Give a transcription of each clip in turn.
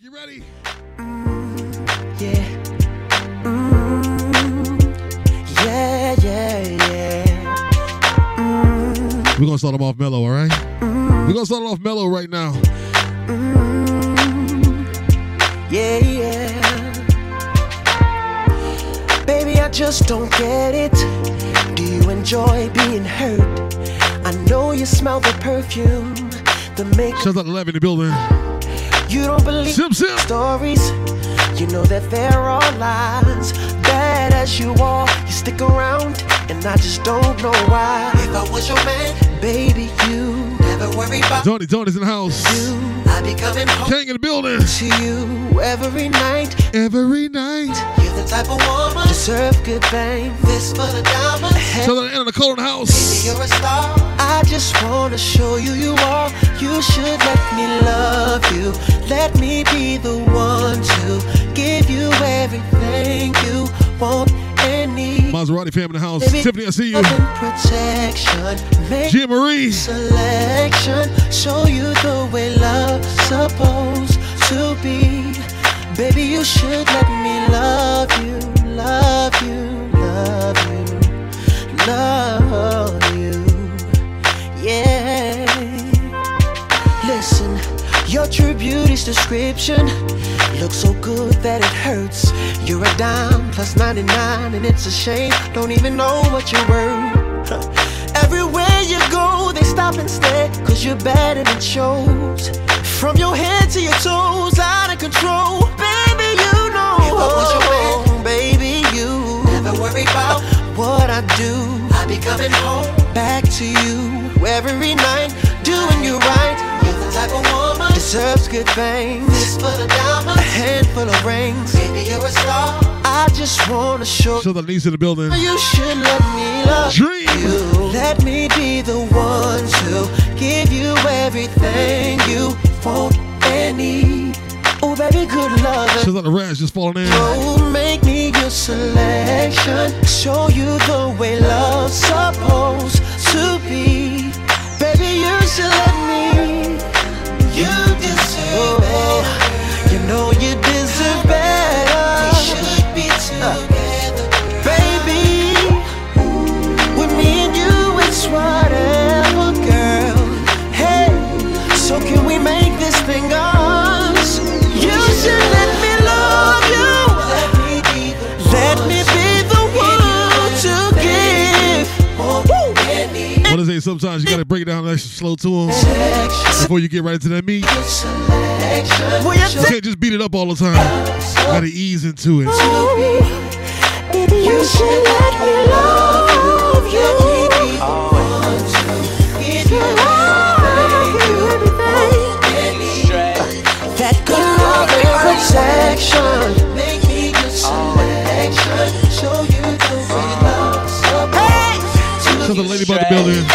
you ready? Mm, yeah. Mm, yeah, yeah, yeah. Mm, We're gonna start them off mellow, all right? We're gonna start off mellow right now. mm, yeah, yeah. Baby, I just don't get it. Do you enjoy being hurt? I know you smell the perfume, the makeup. Shout out to Levy in the building. You don't believe Sim Sim. stories. You know that there are lies. Bad as you are, you stick around, and I just don't know why. If I was your man, baby, you never worry about Tony, Tony's in the house. you. I be coming home King in the building. to you every night. Every night. The type of woman deserve good fame. This for the diamonds. Shout out to Anna Nicole in the house. You're a star. I just wanna show you you are. You should let me love you. Let me be the one to give you everything you want and. Maserati family in the house. Baby, Tiffany, I see you. protection. Make Gia Marie. selection. Show you the way love's supposed to be. Baby, you should let me love you, love you, love you, love you. Yeah. Listen, your true beauty's description looks so good that it hurts. You're a dime plus 99, and it's a shame. Don't even know what you're worth. Everywhere you go, they stop and stare, cause you're and it shows. From your head to your toes, out of control. Baby, you know. If I was your man, oh, baby, you never worry about what I do. I be coming home back to you every night, doing you right. You're the type of woman deserves good things. This for the diamonds, a handful of rings. Baby, you're a star. I just wanna show Shout out to Niece in the building. you should let me love Dream. you. Let me be the one to give you everything you want and need. Baby, good love. Shout out to Raz just falling in. Oh, make me your selection. Show you the way love's supposed to be. Baby, you should let me. You deserve better. You know Sometimes you gotta break it down extra slow to them before you get right into that meat. You can't just beat it up all the time. You gotta ease into it. Love the love protection. Make me your selection. Show you the way to Shout out to Ladybug the building.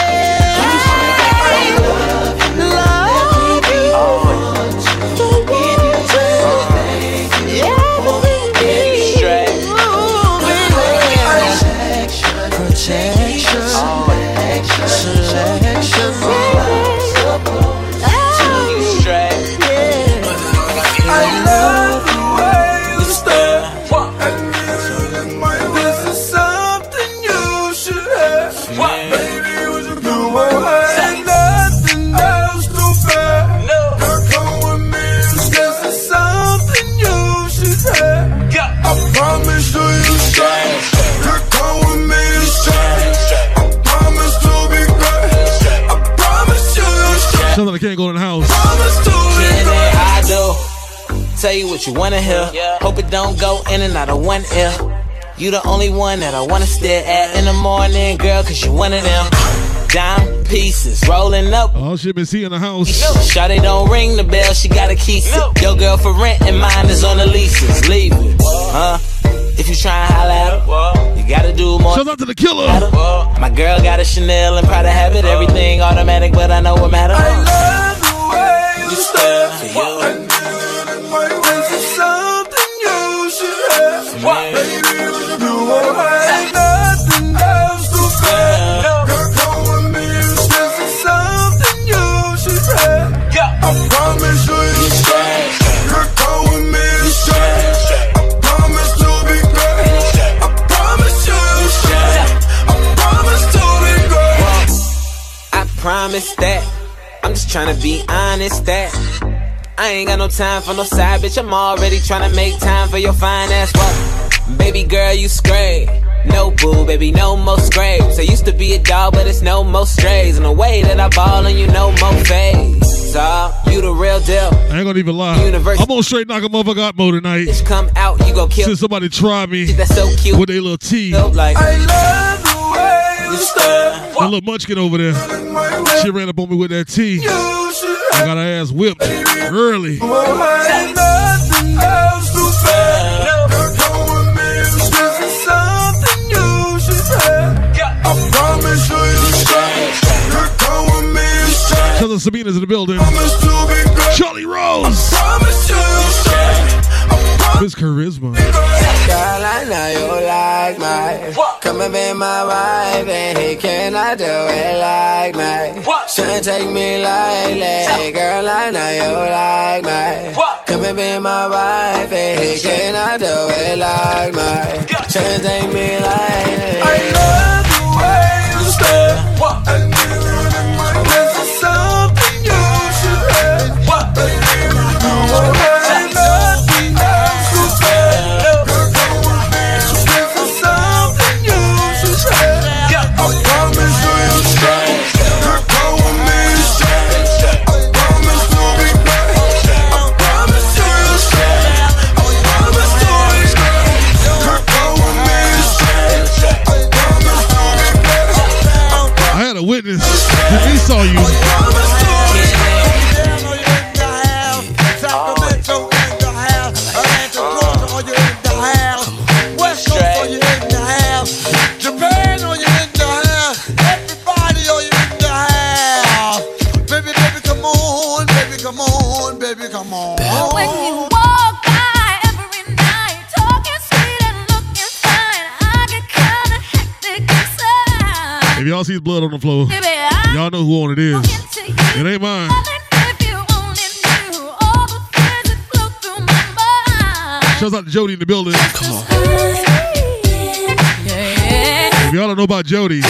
What you wanna hear. Hope it don't go in and out of one ear. You the only one that I wanna stare at in the morning, girl, cause you one of them. Dime pieces rolling up. Oh shit, Miss C in the house. Shawty don't ring the bell, she got a key. it. Your girl for rent and mine is on the leases. Leave it, huh? If you try and holla at her, you gotta do more. Shout out to the killer. My girl got a Chanel and Prada habit, everything automatic, but I know what matter. I love the way you stare. Promise that. I'm just trying to be honest that. I ain't got no time for no side bitch. I'm already trying to make time for your fine ass. What? Baby girl, you scrape. No boo, baby, no more scrapes. I used to be a dog, but it's no more strays. And the way that I ball on you, no more phase. Uh, so, you the real deal. I ain't gonna even lie. Universe- I'm gonna straight knock a motherfucker out mode tonight. Bitch, come out, you gon' kill. Since somebody tried me Shit, that's so cute. with a little T, Feel that like, I love the way you stare. little munchkin over there. She ran up on me with that T. You should I got her ass whipped early. out to Sabina's in the building. Charlie Rose. Promise you, you should. I promise Miss Charisma. Girl, I know you like me. Come and be my wife, and he cannot do it like me. Shouldn't take me lightly. Girl, I know you like me. Come and be my wife, and he cannot do it like me. Shouldn't take me lightly. I love the way you stare. Jody,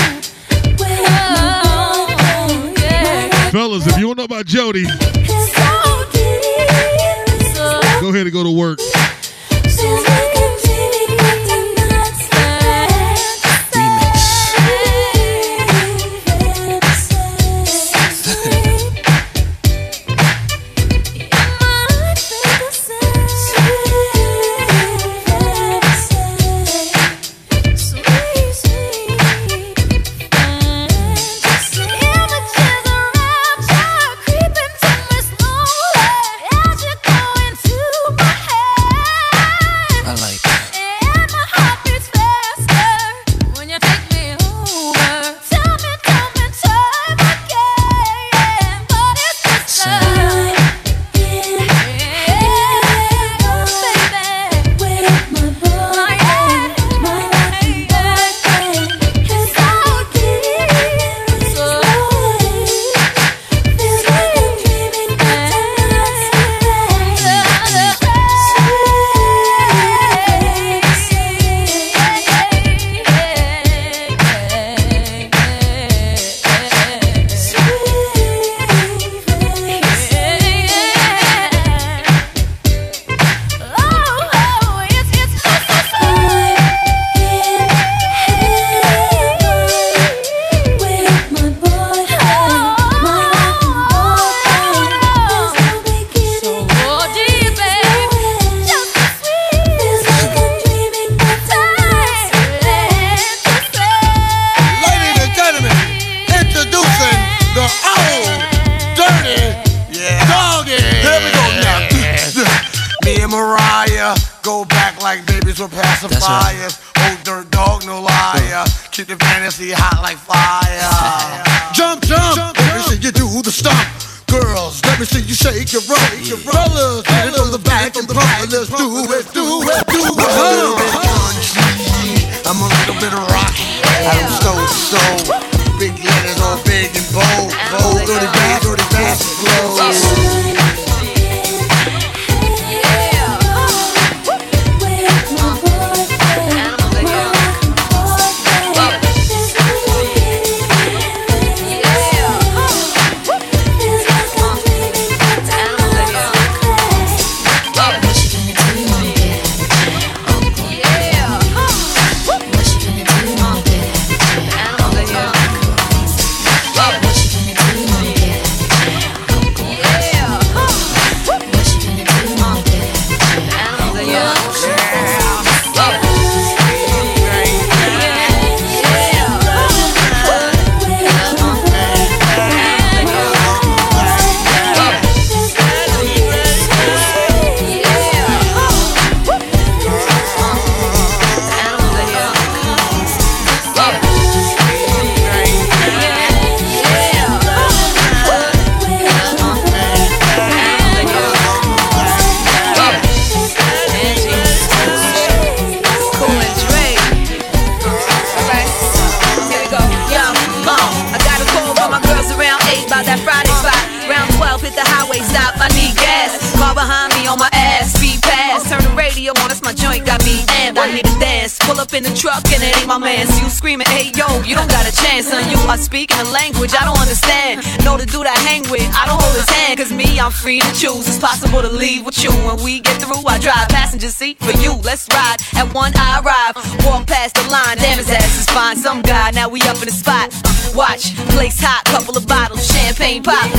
my man. So you screaming, hey yo, you don't got a chance, son. You are speaking a language I don't understand. Know the dude I hang with, I don't hold his hand. Cause me, I'm free to choose. It's possible to leave with you. When we get through, I drive passenger seat for you. Let's ride. At one, I arrive. Walk past the line, damn his ass is fine. Some guy, now we up in the spot. Watch, place hot, couple of bottles, champagne pop.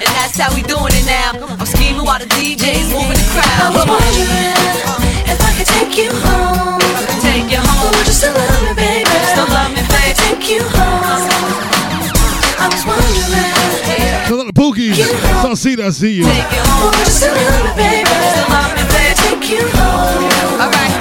And that's how we doing it now. I'm scheming while the DJ's moving the crowd. I was wondering if I could take you home. Take you home. Would you still love wondering. Shout out. So I see that. I see you. Take you home. Would you still love me, baby? Still love me, baby. Take you home. Alright,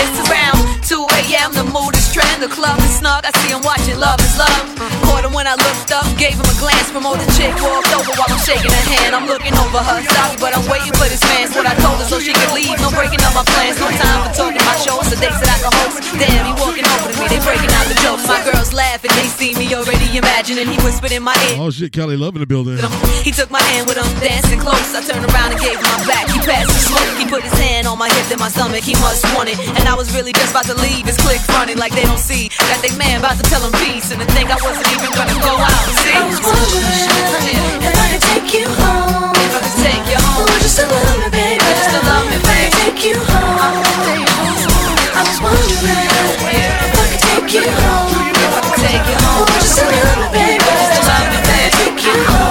it's around 2 a.m. The mood is trend, the club is snug. I see him watching Love is Love. Caught him when I looked up, gave him a glance. Promoted chick walked over while I'm shaking her hand. I'm looking over her, sorry, but I'm waiting for this man's what I told her so she can leave. No breaking up my plans, no time for talking my shows. The dates that I can host. Damn, he walking over to me, they breaking out the jokes. My girls laughing, they see me already imagining. He whispered in my ear. Oh shit, Kelly Love in the building. He took my hand with him, dancing close. I turned around and gave him my back. He passed the smoke. He put his hand on my hip, then my stomach. He must want it. And I was really just about to leave. His click running like they don't see. that they man about to tell him peace. And to think I wasn't even gonna go out see. I was wondering if I could take you home. If I could take you home. Would you still love me, baby? Would you still love me, baby? Take you home. I was wondering if I could take you home. If I could take you home. Would you still love me, baby? Would you still love me, baby? Take you home.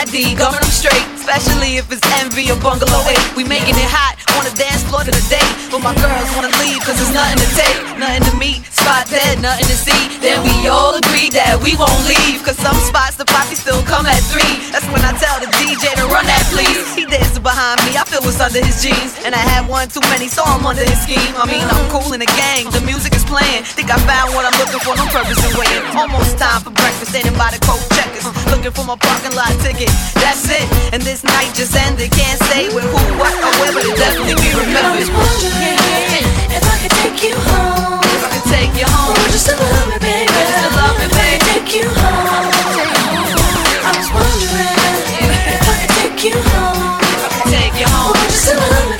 ID, govern straight. Especially if it's envy or bungalow 8. We making it hot on the dance floor to the day. But my girls wanna leave cause there's nothing to take, nothing to meet. Spot dead, nothing to see. Then we all agree that we won't leave. Cause some spots the poppy still come at 3. That's when I tell the DJ to run that please. He dancing behind me, I feel what's under his jeans. And I had one too many, so I'm under his scheme. I mean, I'm cool in the gang, the music is playing. Think I found what I'm looking for, no purpose in waiting. Almost time for breakfast, standing by the coat checkers. Looking for my parking lot ticket, that's it. And this night just ended, can't say with who, what, or where, but it definitely be remembered. I was wondering if I could take you home. If I could take you home, Would you still love me, baby? Would you still love me, baby? take you home. I was wondering if I could take you home. if I could take you home, Would you still love me,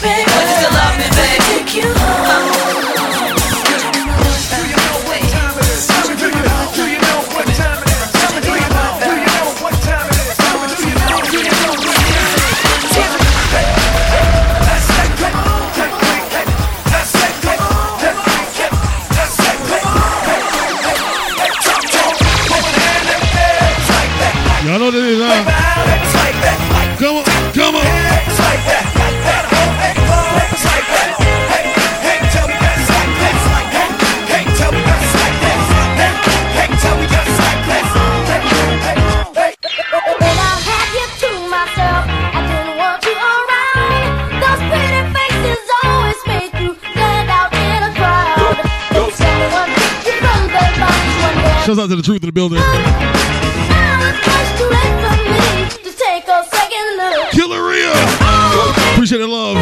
day. Out to the truth in the building. Now it's much too late for me to take a second look. Killer Rhea. Appreciate the love.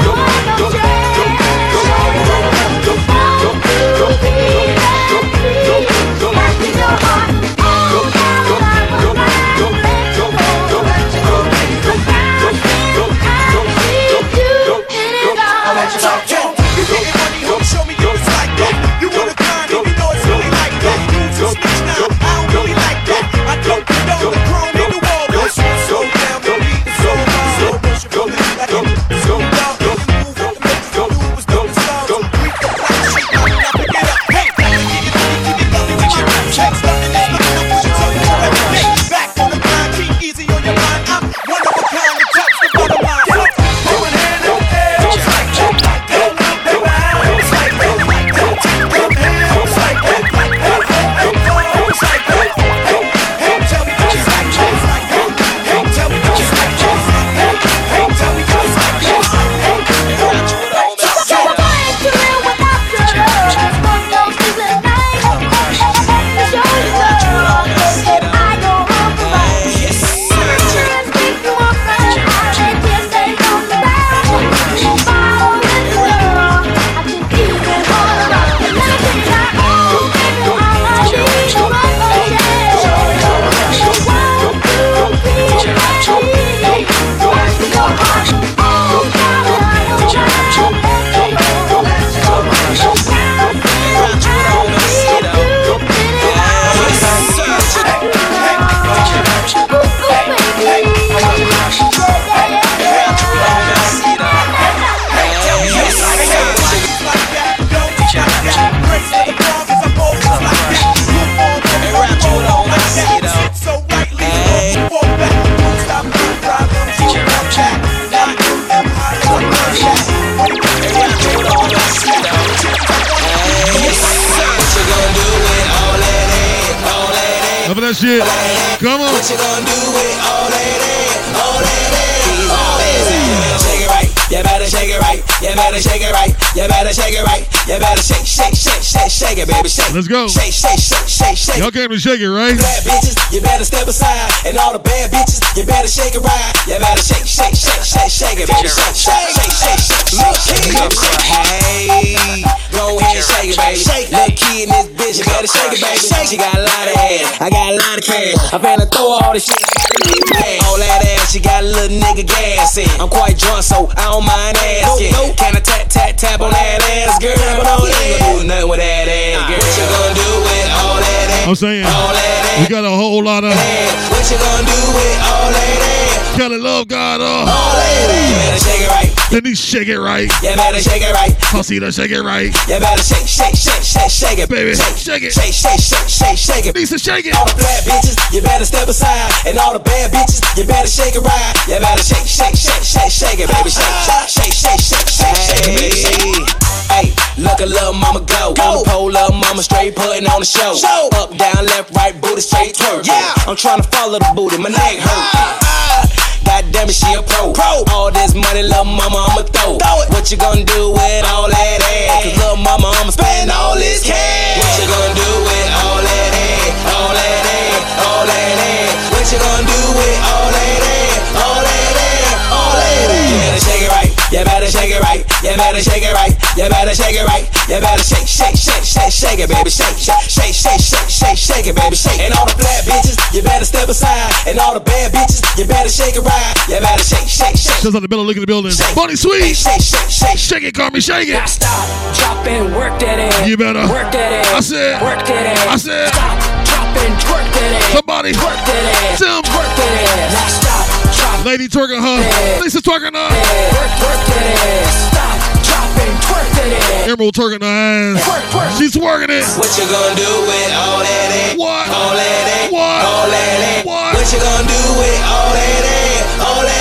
Let's go. Shake, shake, shake, shake, shake. Y'all came to shake it, right? Bad bitches, you better step aside. And all the bad bitches, you better shake it right. You better shake, shake, shake, got a lot of cash. I'm finna throw all this shit. All that ass, she got a little nigga gas in. I'm quite drunk, so I don't mind asking. Can I tap, tap, tap on that ass, girl? But I don't gonna do nothing with that ass, girl. What you gonna do with all that? I'm saying we got a whole lot of What you gonna do with all that? Kelly Love God. Uh, All that. Shake it right. Denise, shake it right. You better shake it right. Hasina, shake it right. You better shake, shake, shake, shake, shake it, Baby, Shake, shake it. shake, shake, shake, shake, shake it. Lisa, shake it. All the bad bitches, you better step aside. And all the bad bitches, you better shake it right. You better shake, shake, shake, shake, shake it, baby. Shake, shake, shake, shake, shake, shake it, baby. Shake. Hey, look at little mama go. On the pole, little mama straight putting on the show. show. Up, down, left, right, booty straight twerk. Yeah, I'm trying to follow the booty, my neck hurt. Ah, ah, ah. God damn it, she a pro. pro. All this money, little mama, I'ma throw. throw it. What you gonna do with all that ass? Cause little mama, I'ma spend all this cash. What you gonna do with all that ass? All that ass, all that ass. What you gonna do with all that ass? All that ass, all that ass. You better shake it right. You better shake it right. You better shake it right. You better shake it right. You better shake, shake, shake, shake, shake it, baby. Shake, shake, shake, shake, shake, shake, shake it, baby. Shake. And all the flat bitches, you better step aside. And all the bad bitches, you better shake it right. You better shake, shake, shake. Shouts out to Bill, look at the building. Bunny Sweet. Shake, shake, shake, shake. Shake it, Carmi, shake it. Stop, drop and work that ass. You better. Work that ass. I said. Work that ass. I said. Stop, drop and twerk that ass. Somebody. Twerk that ass. Tim. Twerk that ass. Now stop. Lady twerking her. Lisa twerking her. Work, work that. Stop, drop and twerk that. Emerald twerking her ass. Twerk, twerk. She's twerking it. What you gonna do with all that? What? All that? What? All that? What? What you gonna do with all that? All that?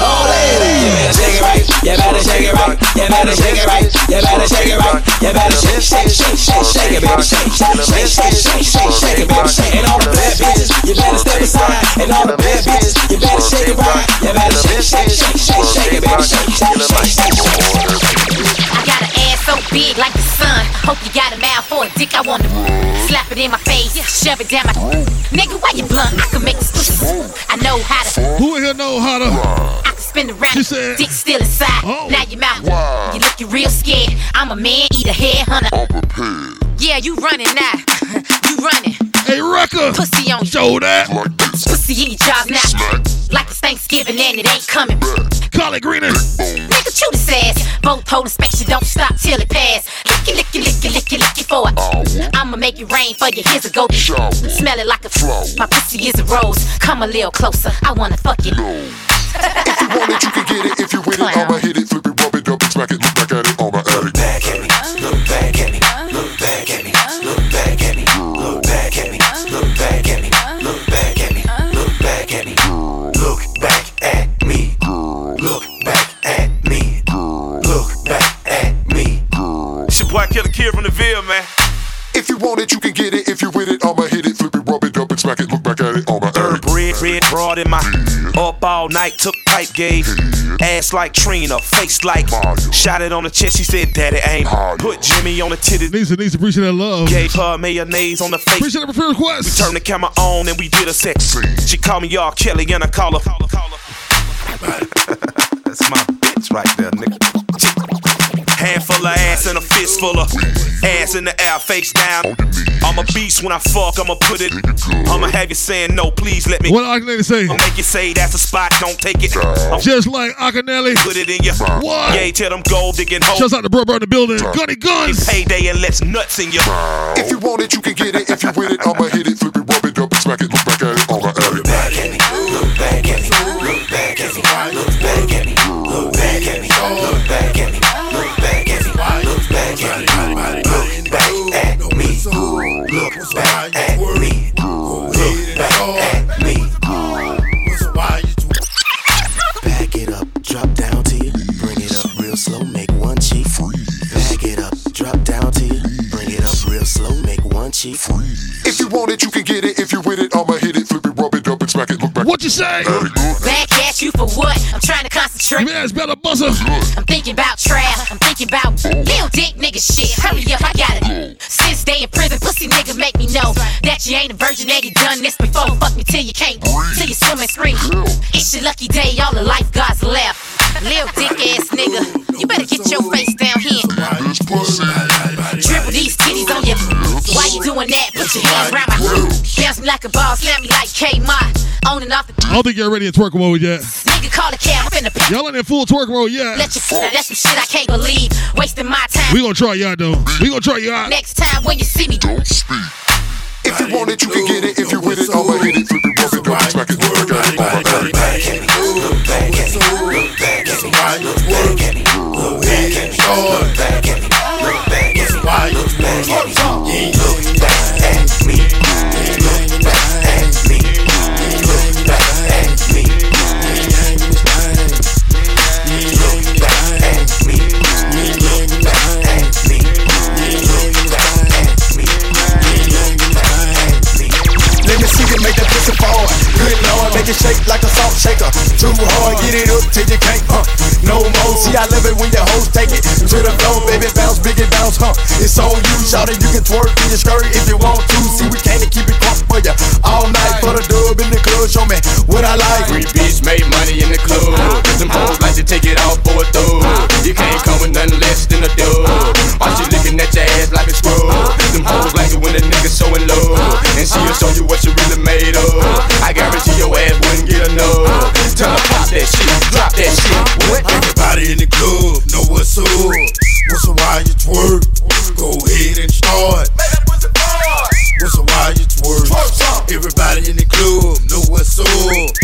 All that? You better shake it right. You better shake it right. You better shake it right. You better shake shake, shake, shake, it, baby. Shake, shake, shake, shake, shake, shake, it, baby. Shake. And all the bad bitches, you better step aside. And all the bad bitches, you better shake it right. You better shake, shake, shake, shake, it, baby. Shake, shake, shake, shake, shake. I got an ass so big like the sun. Hope you got a mouth for a dick. I wanna slap it in my face, shove it down my. Nigga, why you blunt? I can make this pussy. I know how to. Who in here know how to? I can spin around. She said- dick still inside. Oh. Now your mouth. You looking real scared. I'm a man, eat a headhunter. Yeah, you running now. you running. Hey, Wrecker. Pussy on you. Show that. Pussy in your jaws now. Like it's Thanksgiving and it ain't coming. Call it greener. Nigga, chew this ass. Both hold inspection, don't stop till it pass. Licky, lick licky, lick licky for it. I'ma make it rain for you. Here's a go. Smell it like a flow. My pussy is a rose. Come a little closer. I wanna fuck it. If you want it, you can get it. If you with it, I'ma hit it, flip it, rub it up, and smack it, look back at it, on my attic. back at me, look back at me, back at me, look back at me, look back at me, look back at me, look back at me, look back at me, look back at me. It's your boy Killer Kid from the Ville, man. If you want it, you can get it. If you with it, I'ma hit it, flip it, rub it smack it, look back at it, on my attic. Red, red, broad in my up all night, took pipe, gave ass like Trina, face like shot it on the chest. She said, Daddy aim. Put Jimmy on the titties, Needs to needs to appreciate that love. gave her mayonnaise on the face. Appreciate every friend request. Turn the camera on and we did a sex. She called me R. Kelly and I call her. That's my bitch right there, nigga. Handful of ass and a fist full of ass in the air, face down. I'm a beast when I fuck, I'ma put it. I'ma have you saying no, please let me. What Akinyele say? I'll make you say that's a spot, don't take it. I'm Just like Akinyele. put it in you. What? Yeah, tell them gold digging hoes. Shouts out to Bro Bro in the building. Gunny Guns. Payday and let's nuts in you. If you want it, you can get it. If you with it, I'ma hit it, flip it, rub it up, and smack it, look back at it, on my attic. Back at me, look back at me, look back at me, look back at me, look back at me, look back at me, drop down to you. Bring it up real slow, it. one cheek. If you want it, you can get it. If you with say? Back at you for what? I'm trying to concentrate. Man, it's better buzzer. I'm thinking about Trav. I'm thinking about little dick nigga shit. Hurry up, I got it. Since they in prison, pussy nigga make me know that you ain't a virgin and you done this before. Fuck me till you can't, till you swim and scream. It's your lucky day, all the lifeguards left. Little dick ass nigga, you better get your face down here. Doing that? Put your hands around my Bounce me like a ball, slam me like K-Mott. On and off the I don't think you're ready in twerk mode yet. nigga, call a cab, I'm finna pay. Y'all in full twerk mode yet. Let you now that's some shit I can't believe. Wasting my time. We gonna try you out though. We gonna try you out. Next time when you see me, don't speak. If you want it, you can get it. If you with it, I'ma hit it, flip it, rub it, double smack it, look at it, I'ma cut it. back at me, look back at me, look back at me, why back look at me, look back at me, look back at me, look back at me, why you look back at me, you ain't look back at me, Good lord, make it shake like a salt shaker. Too hard, get it up till you can't? No more. See, I love it when your hoes take it to the floor, baby. Bounce, big and bounce, huh? It's on you, shout it. You can twerk in your skirt if you want to. See, we can't keep it crunk for you all night for the dub in the club. Show me what I like. Three bitch made money in the club. Them hoes like to take it off for a thug. You can't come with nothing less than a dub. Why she looking at your ass like a scrub? Them hoes like it when a nigga so in love. And she'll show you what you really made of. I guarantee your ass wouldn't get enough. Tell her pop that shit, drop that shit. What? Everybody in the club know what's up. What's a why you twerk? Go ahead and start. What's a why you twerk? Everybody in the club know what's up.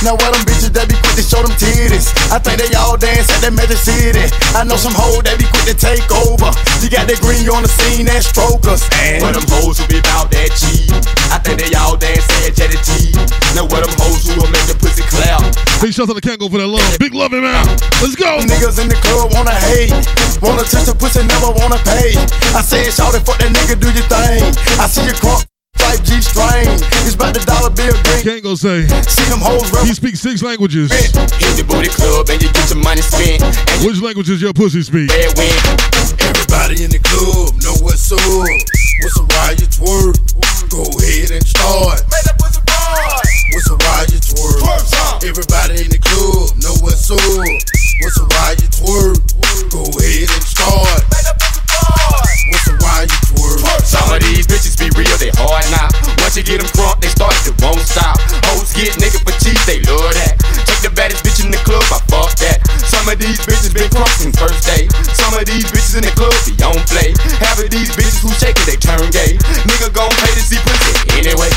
Now where them bitches that be quick to show them titties? I think they all dance at that Magic City. I know some hoes that be quick to take over. You got that green on the scene and strokers. And Where them hoes who be bout that cheese? I think they all dance at Jetty T. Know where them hoes who will make the pussy clap? Big shout out to Kango for that love. Big love him out. Let's go. Niggas in the club wanna hate. Wanna touch the pussy, never wanna pay. I said, shout it, fuck that nigga, do your thing. I see you crunk. Like G strain, it's about the dollar bill drink. Kango say See them hoes he speaks six languages. Hit the booty club and you get your money spent. And Which languages your pussy speak? you. Everybody in the club know what's up. What's a why you twerk? Go ahead and start. What's a why you twerk? Everybody in the club know what's up. What's a why you twerk? Go ahead and start. What's a why you? Some of these bitches be real, they hard now. Once you get them crunk, they start to won't stop. Hoes get nigga for cheap, they love that. Take the baddest bitch in the club, I fuck that. Some of these bitches been crunk since first day. Some of these bitches in the club be on play. Half of these bitches who shaking, they turn gay. Nigga gon' pay to see pussy anyway.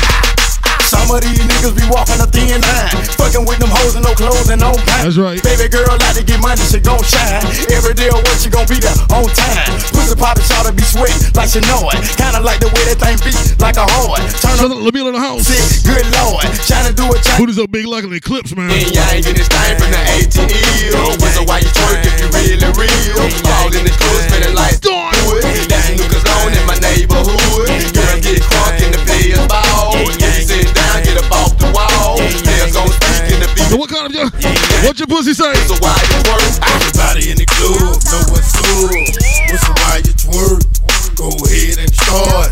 Some of these niggas be walking a thin line. Fucking with them hoes and no clothes and no pants. That's right. Baby girl like to get money, she gon' shine. Every day of work, she gon' be there on time. Pussy poppin' shot to be sweating like she know it. Kinda like the way that thing beat like a hard. Turn up out to Lamille in the house. sick, good lord. Trying to do it, trying Booty's up big like an eclipse, man. And y'all ain't getting this thing from the ATL. What's why you twerk if you really real? All in the club, spending like do it. That's new cologne in my neighborhood. What kind of your, what your pussy say? So why you twerk? Everybody in the club know what's up. What's a why you twerk? Go ahead and start.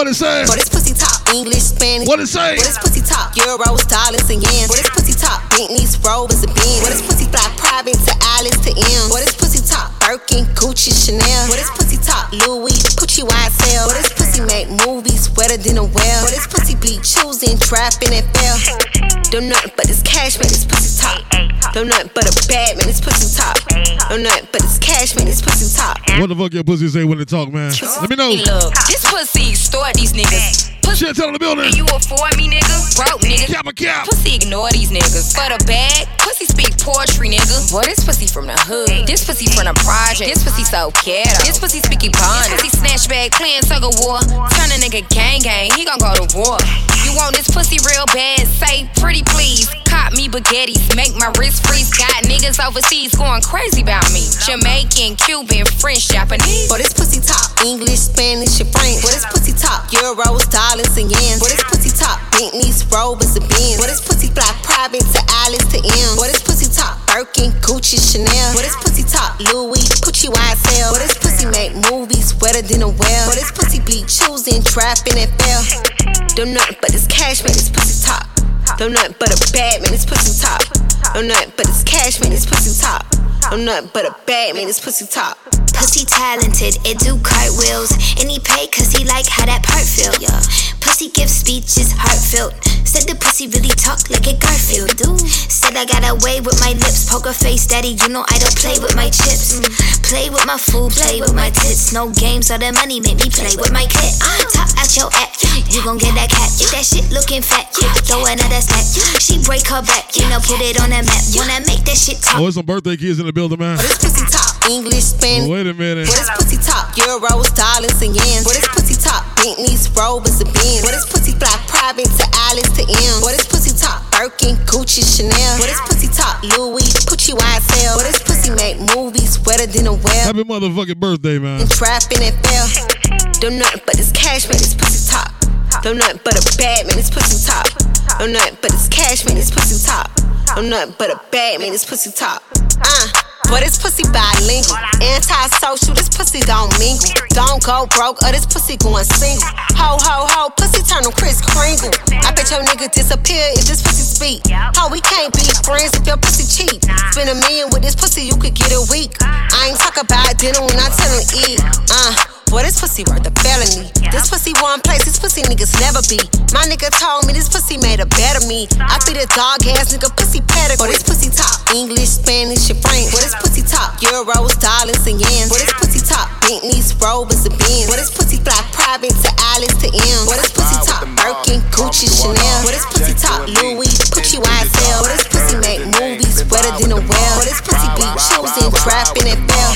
What it say? This pussy top, English, Spanish. What it say? This pussy top, euros, dollars, and yens. For this pussy top, Bentleys, Rovers, and Benz. For this pussy fly private to Alice to M. For this pussy top, Birkin, Gucci, Chanel. For this pussy top, Louis, Gucci, YSL. This pussy make movies wetter than a well. For this pussy be choosing, trapping, and fail. Don't nothing but this cash, man, this pussy top. Don't nothing but a bad man, this pussy top. Nothing but this cash, man, this pussy top. What the fuck your pussy say when they talk, man? Let me know. Look, this pussy extort these niggas. Pussy, Shit, tell the building. You afford me, nigga? Broke, nigga. Cap a cap. Pussy ignore these niggas. For the bag, pussy speak poetry, nigga. Boy, this pussy from the hood. This pussy from the project. This pussy so ghetto. This pussy speaking bond. This pussy snatch bag, playing tug of war. Turn a nigga gang gang, he gon' go to war. You want this pussy real bad? Say pretty please. Cop me baguettes, make my wrist freeze. Got niggas overseas going crazy about me. Jamaican, Cuban, French, Japanese. For this pussy top, English, Spanish, and French. For this pussy top, euros, dollars, and yens. For this pussy top, Bentleys, Rovers, and Benz. For this pussy fly private to Alice to M. This pussy top, Birkin, Gucci, Chanel. This pussy top, Louis, Gucci, YSL. For this pussy make movies wetter than a well. This pussy be choosing, trapping, and fail. Don't nothing but this cash, man, this pussy top. Don't nothing but a bad man, this pussy top. Don't nothing but this cash, man, this pussy top. Don't nothing but a bad man, this pussy top. Pussy talented, it do cartwheels. And he pay cause he like how that part feel, yeah. Pussy give speeches heartfelt. Said the pussy really talk like a Garfield. Do. Said I got away with my lips. Poker face, daddy, you know I don't play with my chips. Play with my food, play with my tits. No games, all the money make me play with my kit. Top out your act, you gon' get that cat. That shit looking fat, throw another stack. She break her back, you know, put it on the map. Wanna make that shit talk. Oh, there's some birthday kids in the building, man. For this pussy top, English, Spanish. Wait a minute. For this pussy top, euros, dollars, and yens. For this pussy top, Bentleys, Rovers, and Benz. For this pussy fly private to Alice to M. What is pussy top, Birkin, Gucci, Chanel. What is pussy top, Louis, Gucci, YSL. For this pussy make movies wetter than a well. Happy motherfucking birthday, man. And trapping and fail. Don't nothing but this cash, man, this pussy top. Don't nothing but a bad man, this pussy top. Don't nothing but this cash, man, this pussy top. Don't nothing but a bad man, this pussy top. Uh. But this pussy bilingual, anti-social. This pussy don't mingle. Don't go broke, or this pussy going single. Ho ho ho, pussy turn on Chris Kringle. I bet your nigga disappear if this pussy speak. Ho, we can't be friends if your pussy cheap. Spend a million with this pussy, you could get a week. I ain't talk about dinner when I tell him eat. Uh. Boy, this pussy worth a felony. This pussy one place, this pussy niggas never be. My nigga told me this pussy made a better me. I be the dog ass nigga pussy pedigree. Boy, this pussy top, English, Spanish, and French. Boy, this pussy top, euros, dollars, and yens. Boy, this pussy top, Bentleys, Rovers, and Benz. Boy, this pussy fly private to Alice to M. Boy, this pussy top, Birkin, Gucci, Chanel. Boy, this pussy top, Louis, Gucci, YSL. Boy, this pussy make movies wetter than a well. Boy, this pussy be choosing, trapping, and fail.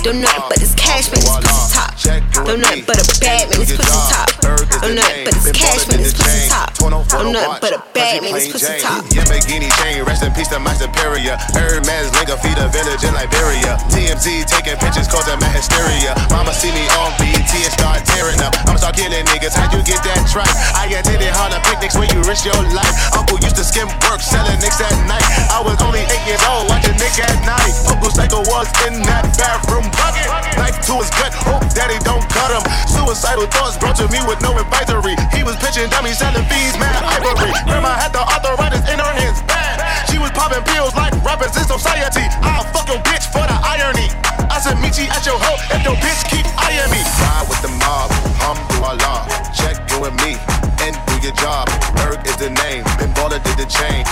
Don't nothing but this cash, make this pussy top. Don't nothing but a bad man, this pussy top. Don't nothing but this cash, man, this pussy top. Don't nothing but a bad man, this pussy top. Lamborghini chain, rest in peace to my superior. Hermes Linga feed a village in Liberia. TMZ taking pictures causing my hysteria. Mama see me on BET and start tearing up. I'ma start killing niggas. How you get that tripe? I attended Harlem picnics where you risk your life. Uncle used to skim work, selling nicks at night. I was only eight years old, watching Nick at night. Uncle Psycho was in that bathroom Suicidal thoughts brought to me with no advisory. He was pitching dummies, selling fees, mad ivory. Grandma had the arthritis in her hands, bad. She was popping pills like rappers in society. I'll fuck your bitch for the irony. I said, meet you at your hoe if your bitch keep eyeing me. Ride with the mob, alhamdulillah. Check you and me and do your job. Ferg is the name, Ben Baller did the chain.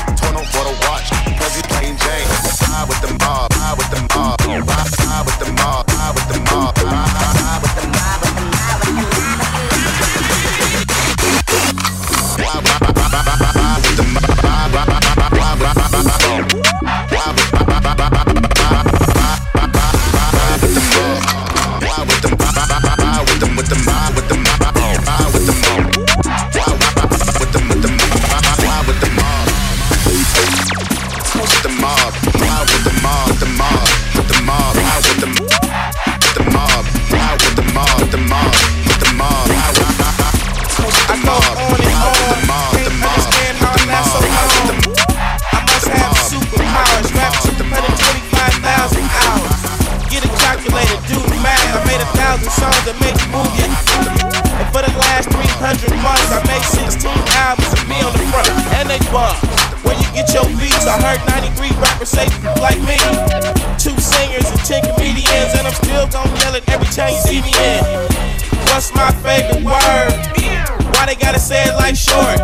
In. What's my favorite word? Why they gotta say it like short?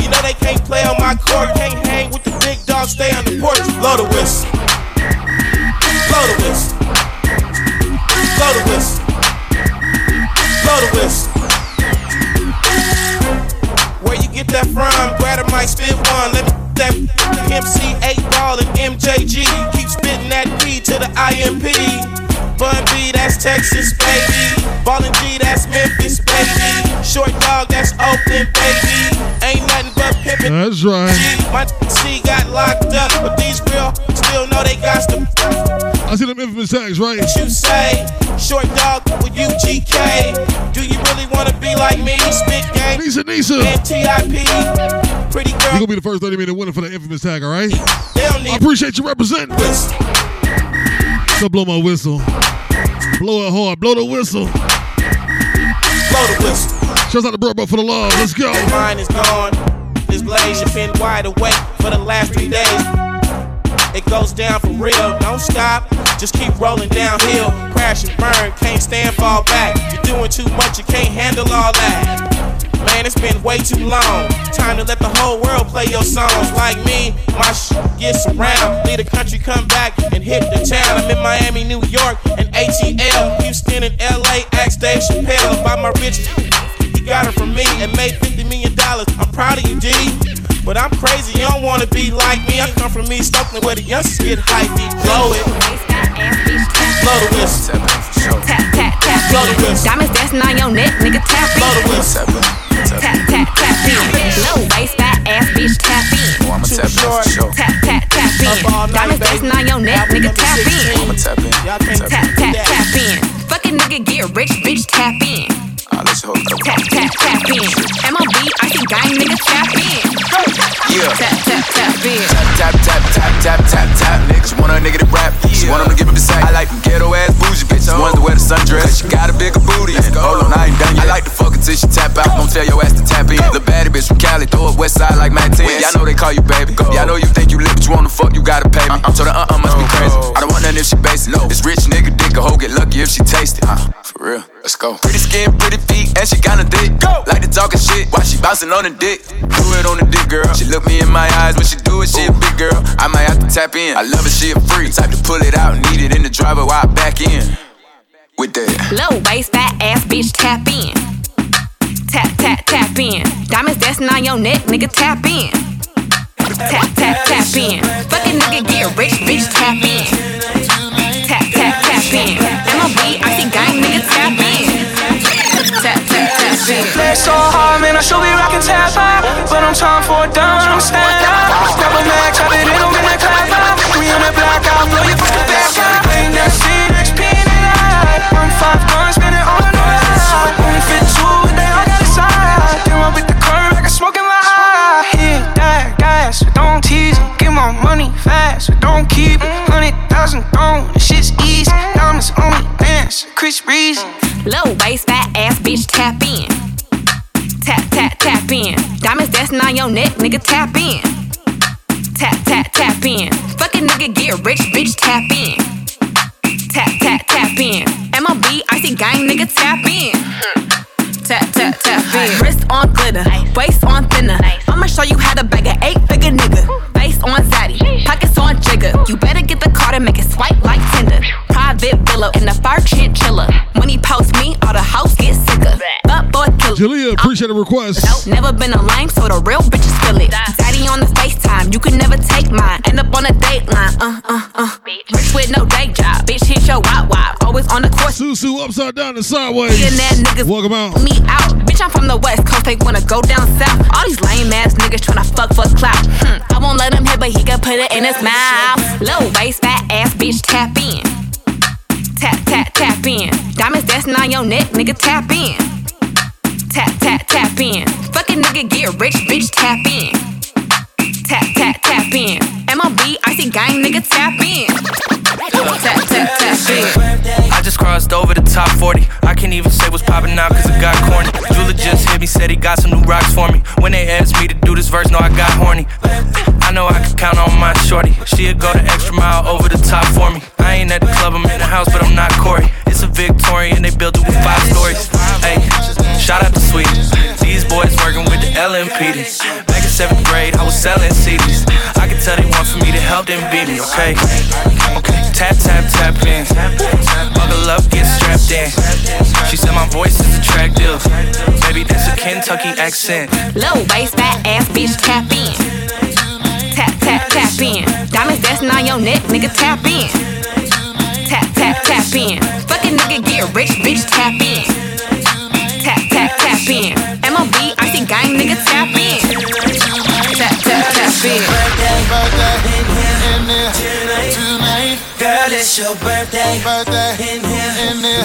You know they can't play on my court, can't hang with the big dogs, stay on the porch. Blow the whistle. That's baby. Ain't nothing but pimpin'. That's right. My C got locked up, but these real still know they got to. I see them infamous tags, right? What you say? Short dog with UGK. Do you really wanna be like me? Spit game. Nisa, Nisa. And TIP. Pretty girl. You're gonna be the first 30 minute winner for the infamous tag, all right? They don't need I appreciate you representing. So blow my whistle. Blow it hard. Blow the whistle. Blow the whistle. Shouts out to Bro for the love. Let's go. Mine is gone. This blaze has been wide awake for the last three days. It goes down for real. Don't stop. Just keep rolling downhill. Crash and burn. Can't stand, fall back. You're doing too much. You can't handle all that. Man, it's been way too long. Time to let the whole world play your songs. Like me, my sh gets around. Leave the country, come back and hit the town. I'm in Miami, New York, and ATL. Houston and LA, ask Dave Chappelle about my rich. He got it from me and made $50 million. I'm proud of you, D. But I'm crazy, you don't wanna be like me. I come from East Oakland where the youngsters get hyped. Blow it. Blow the whistle. Tap, tap, tap Blow the in. whistle. Diamonds dancing on your neck, nigga, tap in. Blow the whistle. Tap, tap, tap in. Low waist, fat ass bitch, tap in. Oh, I'ma tap in for. Tap, tap, tap in. Diamonds dancing on your neck, nigga, tap in. I'ma tap in. Y'all Tap, tap, tap in. Fucking nigga get rich, bitch, tap in. Tap, tap, tap in. MOB, I see gang, nigga, tap in. Yeah. Tap, tap, tap in. Tap, tap, tap, tap, tap, tap, niggas want a nigga to rap. She want him to give him the sack. I like them ghetto ass bougie bitches, ones that wear the sundress. She got a bigger booty. Hold on, I ain't done yet. I like to fuck until she tap out. Don't tell your ass to tap in. The baddie bitch from Cali, throw up west side like Matt 10. Y'all know they call you baby. Y'all know you think you lit, but you wanna fuck, you gotta pay me. I'm so the uh uh must be crazy. I don't want nothing if she basic. This rich nigga dick a hoe get lucky if she taste it. For real, let's go. Pretty skin, pretty feet, and she kinda thick. Go. Like the talking shit while she bouncing on the dick. Do it on the dick, girl. She look me in my eyes when she do it. She a big girl. I might have to tap in. I love it, she a freak. Type to pull it out, need it in the driver while I back in. With that. Low waist, fat ass bitch, tap in. Tap, tap, tap in. Diamonds dancing on your neck, nigga, tap in. Tap, tap, tap in. Fucking nigga get rich, bitch, tap in. Tap, tap, tap in. MOB, I see gang, nigga, tap in. Tap, tap, tap in. Play so hard, man, I should be rocking tap out. But I'm time for a down, I'm stand out. Grab a mag, chop it in, I'm in that clap out. We on that black out, blow your fucking back out. Ain't that shit, XP in the light. Run five guns, spin it all night. Only fit two, but they on the side. Then I with the curve, like I'm smoking my eye. Hit that gas, don't tease it. Get my money fast, don't keep it. Hundred thousand easy. Dance, Chris Breezy. Low waist, fat ass bitch, tap in. Tap, tap, tap in. Diamonds dancing on your neck, nigga, tap in. Tap, tap, tap in. Fucking nigga get rich, bitch, tap in. Tap, tap, tap in. MOB, I see gang, nigga, tap in. Tap, tap, tap in. Wrist on glitter, waist on thinner. I'ma show you how to bag an eight figure nigga. Face on zaddy, pockets on jigger. You better get the card and make it swipe like. Private villa in the far chinchilla. When he post me, all the house get sicker. But boy killer. Julia, appreciate the request. Never been a lame, so the real bitches feel it. Daddy on the FaceTime, you can never take mine. End up on a dateline, uh, uh, uh. Rich with no day job, bitch hit your wop wop. Always on the course. Susu upside down and sideways. Millionaire niggas Welcome out. me out. Bitch, I'm from the west coast, they wanna go down south. All these lame ass niggas tryna fuck for clout. Hmm, I won't let him hit, but he can put it in his mouth. Low waist, fat ass bitch, tap in. Tap, tap, tap in. Diamonds dancing on your neck, nigga, tap in. Tap, tap, tap in. Fucking nigga get rich, bitch, tap in. Tap, tap, tap in. MOB, I see gang, nigga, tap in. Tap, tap, tap in. I just crossed over the top 40. I can't even say what's popping out cause it got corny. Jeweler just hit me, said he got some new rocks for me. When they asked me to do this verse, no, I got horny. I know I can count on my shorty. She'll go the extra mile over the top for me. Ain't at the club, I'm in the house, but I'm not Corey. It's a Victorian, they built it with five stories. Hey, shout out to Sweet. These boys working with the LMPD. Back in seventh grade, I was selling CDs. I can tell they want for me to help them beat me, okay? Okay, tap, tap, tap in. Buckle up, get strapped in. She said my voice is attractive. Baby, that's a Kentucky accent. Low waist, fat ass bitch, tap in. Tap, tap, tap in. Diamonds dancing on your neck, nigga, tap in. Tap, tap, tap in. Fucking nigga get rich, bitch, tap in. Tap, tap, tap in. MOB, icy gang, nigga, tap in. Tap, tap, tap in. Girl, it's your birthday. Birthday. In here. In here.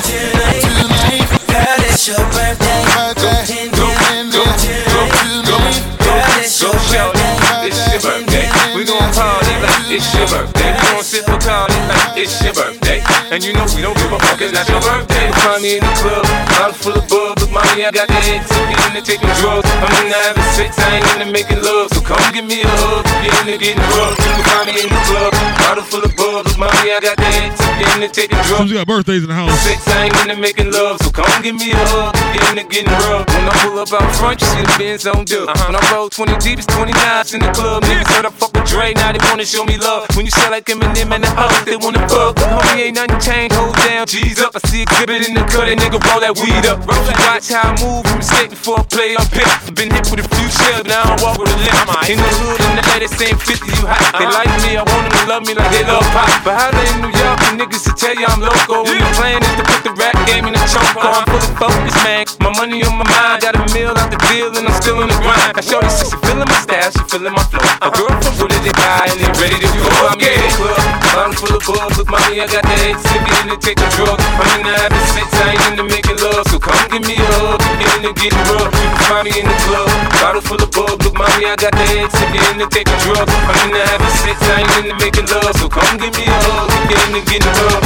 Tonight. Girl, it's your birthday. Birthday. In here. In here. Tonight. Girl, it's your birthday. It's your birthday. We gon' party like it's your birthday. We gon' sip a party like it's your birthday. And you know we don't give a fuck, it's not your birthday. Find me in the club, bottle full of bub. Look, mommy, I got the head tippy into taking drugs. I'm into having sex, I ain't into making love. So come give me a hug, get into getting rough. You can find me in the club, bottle full of bub. Look, mommy, I got the head tippy into taking drugs. Who's got birthdays in the house? Sex, I ain't into making love. So come give me a hug, get into getting rough. When I pull up out front, you see the Benz on dub. Uh-huh. When I roll 20 deep, it's 29s in the club. Niggas heard I fuck with Dre, now they wanna show me love. When you sell like Eminem and the Hulk, they wanna fuck. Homie, ain't nothing changed, hold down, G's up. I see Xzibit in the cut, that nigga roll that weed up. Watch how I move, I'm mistake before I play up here. Been hit with a few shells, now I walk with a limp. In the hood, in the lady saying 50, you hot. They uh-huh. like me, I want them to love me like they love pop. But how they in New York, the niggas to tell you I'm loco. When the plan is to put the rap game in the choke. I'm uh-huh. fully focused, man. My money on my mind, got a meal out the deal, and I'm still in the grind. I show says she feeling my style, she feeling my flow. A girl from Wooded, they buy, and they ready to go. I'm in the club, bottle full of bubs. Look, mommy, I got the head sippy into taking drugs. I'm in the having sex, I ain't into making love. So come give me a hug, get into getting rough. You can find me in the club, bottle full of bubs. Look, mommy, I got the head sippy into taking drugs. I'm in the having sex, I ain't into making love. So come give me a hug, get into getting rough.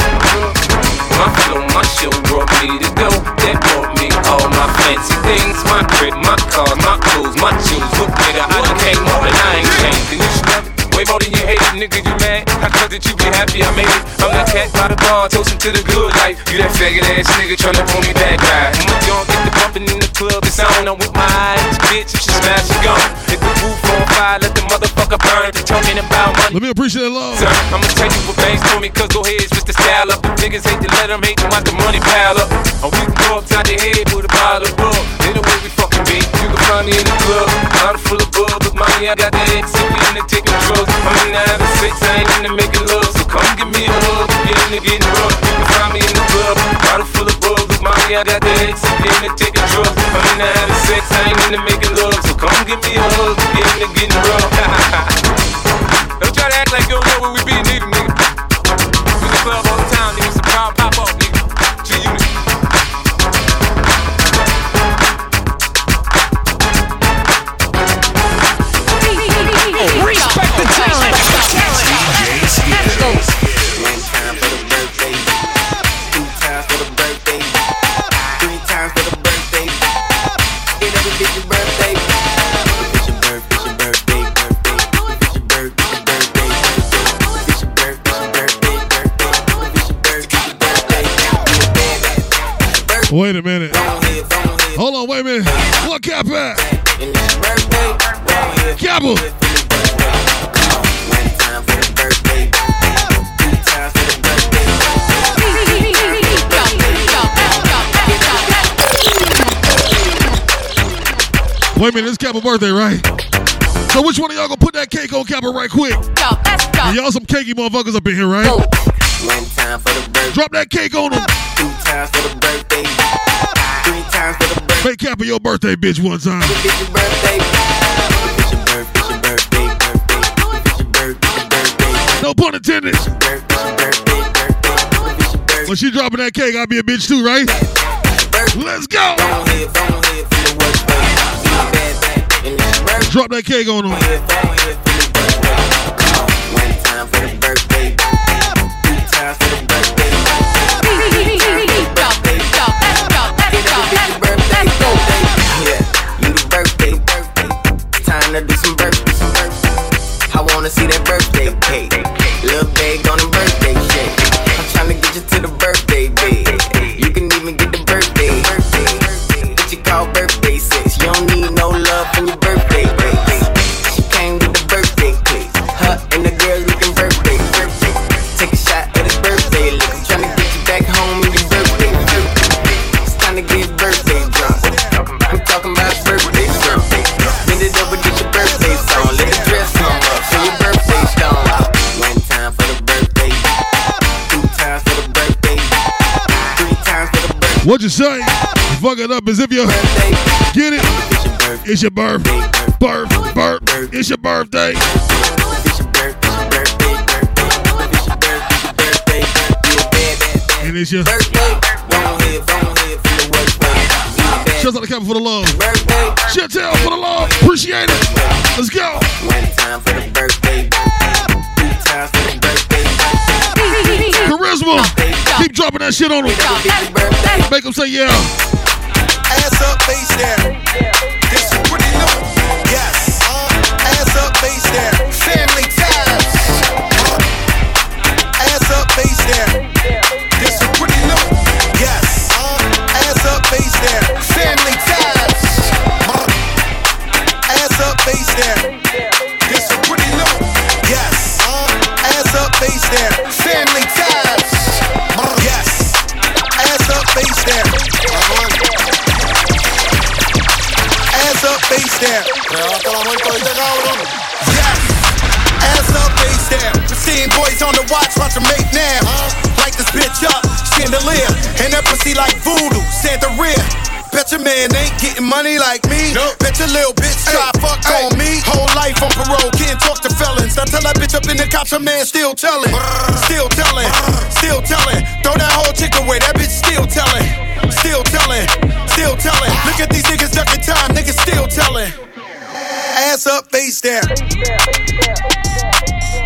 My flow, my show brought me to go. That brought me all my fancy things. My crib, my car, my clothes, my shoes. Look nigga, I done came up and I ain't changing. You should way more than you hate it, nigga. You mad? I thought that you be happy I made it. I'm that cat by the bar, toasting to the good life. You that faggot ass nigga tryna pull me back right. I'ma get the bumpin' in the club. It's on. I'm with my eyes, bitch. If she smash, she gone. If the roof on fire, let the motherfucker burn. They talking about money. Let me appreciate love. Sir, I'ma tell you what banks told me, cause go ahead, switch the style up. The niggas hate to let them hate them, watch the money pile up. Or we can go upside the head with a bottle of bug. They the way we fucking be. You can find me in the club, bottle full of bug. Look, mommy, I got the head sippy into taking drugs. I'm having sex, I ain't into making love. So come give me a hug, getting rough. You can find me in the club, bottle full of I got into taking drugs. I'm having sex, I ain't into making love. So come give me a hug, getting rough. Don't try to act like you don't know where we be, nigga. We the club all the time, nigga. Power pop up, nigga. Wait a minute. Hold on, wait a minute. What cap at? Kappa. Wait a minute, it's Kappa birthday, right? So which one of y'all gonna put that cake on Kappa right quick? Yo, let's go. And y'all some cakey motherfuckers up in here, right? One time for the birthday, Drop that cake on them. two times for the birthday, three times for the birthday. Make Kappa your birthday, bitch, one time. It's your birthday. It's your birthday, it's your birthday, birthday. It's your birthday, it's your birthday. No pun intended. When she dropping that cake, I'll be a bitch too, right? Let's go. Drop that cake on them. bounce the. Time to do some some birthday. I wanna see that birthday cake. What you say? Fuck it up as if you get it. It's your birth, birth, birth. It's your birthday. And it's your Shouts out to Captain for the love. Chantel for the love. Appreciate it. Let's go. Charisma. Keep dropping that shit on them. Make them say yeah. Ass up, face down. This is pretty new. Yes. Uh, ass up, face down. Family ties. Ass up, face down. Face down. Ass up, face down. Seeing boys on the watch, watch make now. Light this bitch up, chandelier. And that pussy like voodoo, Santa rear. Bet your man ain't getting money like me. Bet your little bitch try fuck on me. Whole life on parole, can't talk to felons. I tell that bitch up in the cops, her man still telling. Still telling, still telling. Throw that whole chick away, that bitch still telling. Still telling, still telling. Look at these niggas ducking time, niggas still telling. Ass up, face down.